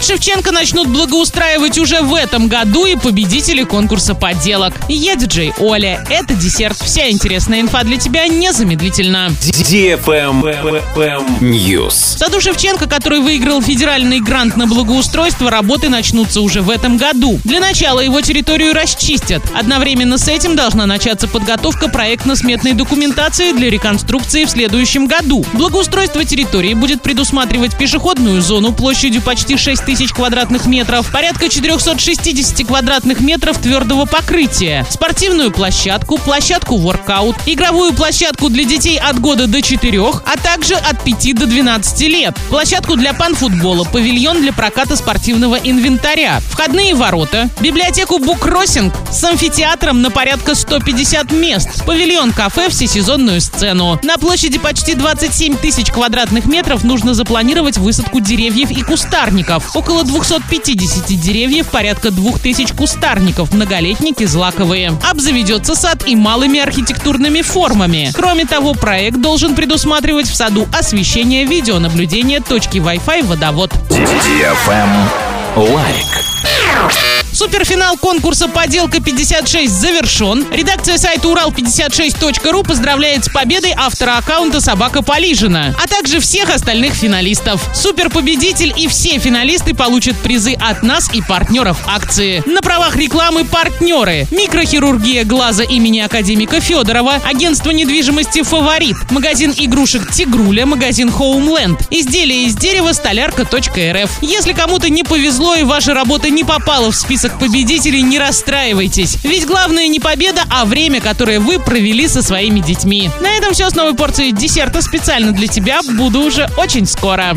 Сад Шевченко начнут благоустраивать уже в этом году и победители конкурса подделок. Я диджей Оля. Это десерт. Вся интересная инфа для тебя незамедлительно. News. В саду Шевченко, который выиграл федеральный грант на благоустройство, работы начнутся уже в этом году. Для начала его территорию расчистят. Одновременно с этим должна начаться подготовка проектно-сметной документации для реконструкции в следующем году. Благоустройство территории будет предусматривать пешеходную зону площадью почти 6 тысяч квадратных метров, порядка 460 квадратных метров твердого покрытия, спортивную площадку, площадку воркаут, игровую площадку для детей от года до 4, а также от 5 до 12 лет, площадку для панфутбола, павильон для проката спортивного инвентаря, входные ворота, библиотеку Буккроссинг с амфитеатром на порядка 150 мест, павильон кафе, всесезонную сцену. На площади почти 27 тысяч квадратных метров нужно запланировать высадку деревьев и кустарников. Около 250 деревьев, порядка 2000 кустарников, многолетники злаковые. Обзаведется сад и малыми архитектурными формами. Кроме того, проект должен предусматривать в саду освещение, видеонаблюдение, точки Wi-Fi, водовод. Лайк. Суперфинал конкурса «Поделка 56» завершен. Редакция сайта урал56.ру поздравляет с победой автора аккаунта «Собака Полижина», а также всех остальных финалистов. Суперпобедитель и все финалисты получат призы от нас и партнеров акции. На правах рекламы партнеры. Микрохирургия глаза имени академика Федорова, агентство недвижимости «Фаворит», магазин игрушек «Тигруля», магазин «Хоумленд», изделия из дерева столярка.рф. Если кому-то не повезло и ваша работа не попала в список список победителей, не расстраивайтесь. Ведь главное не победа, а время, которое вы провели со своими детьми. На этом все с новой порцией десерта специально для тебя. Буду уже очень скоро.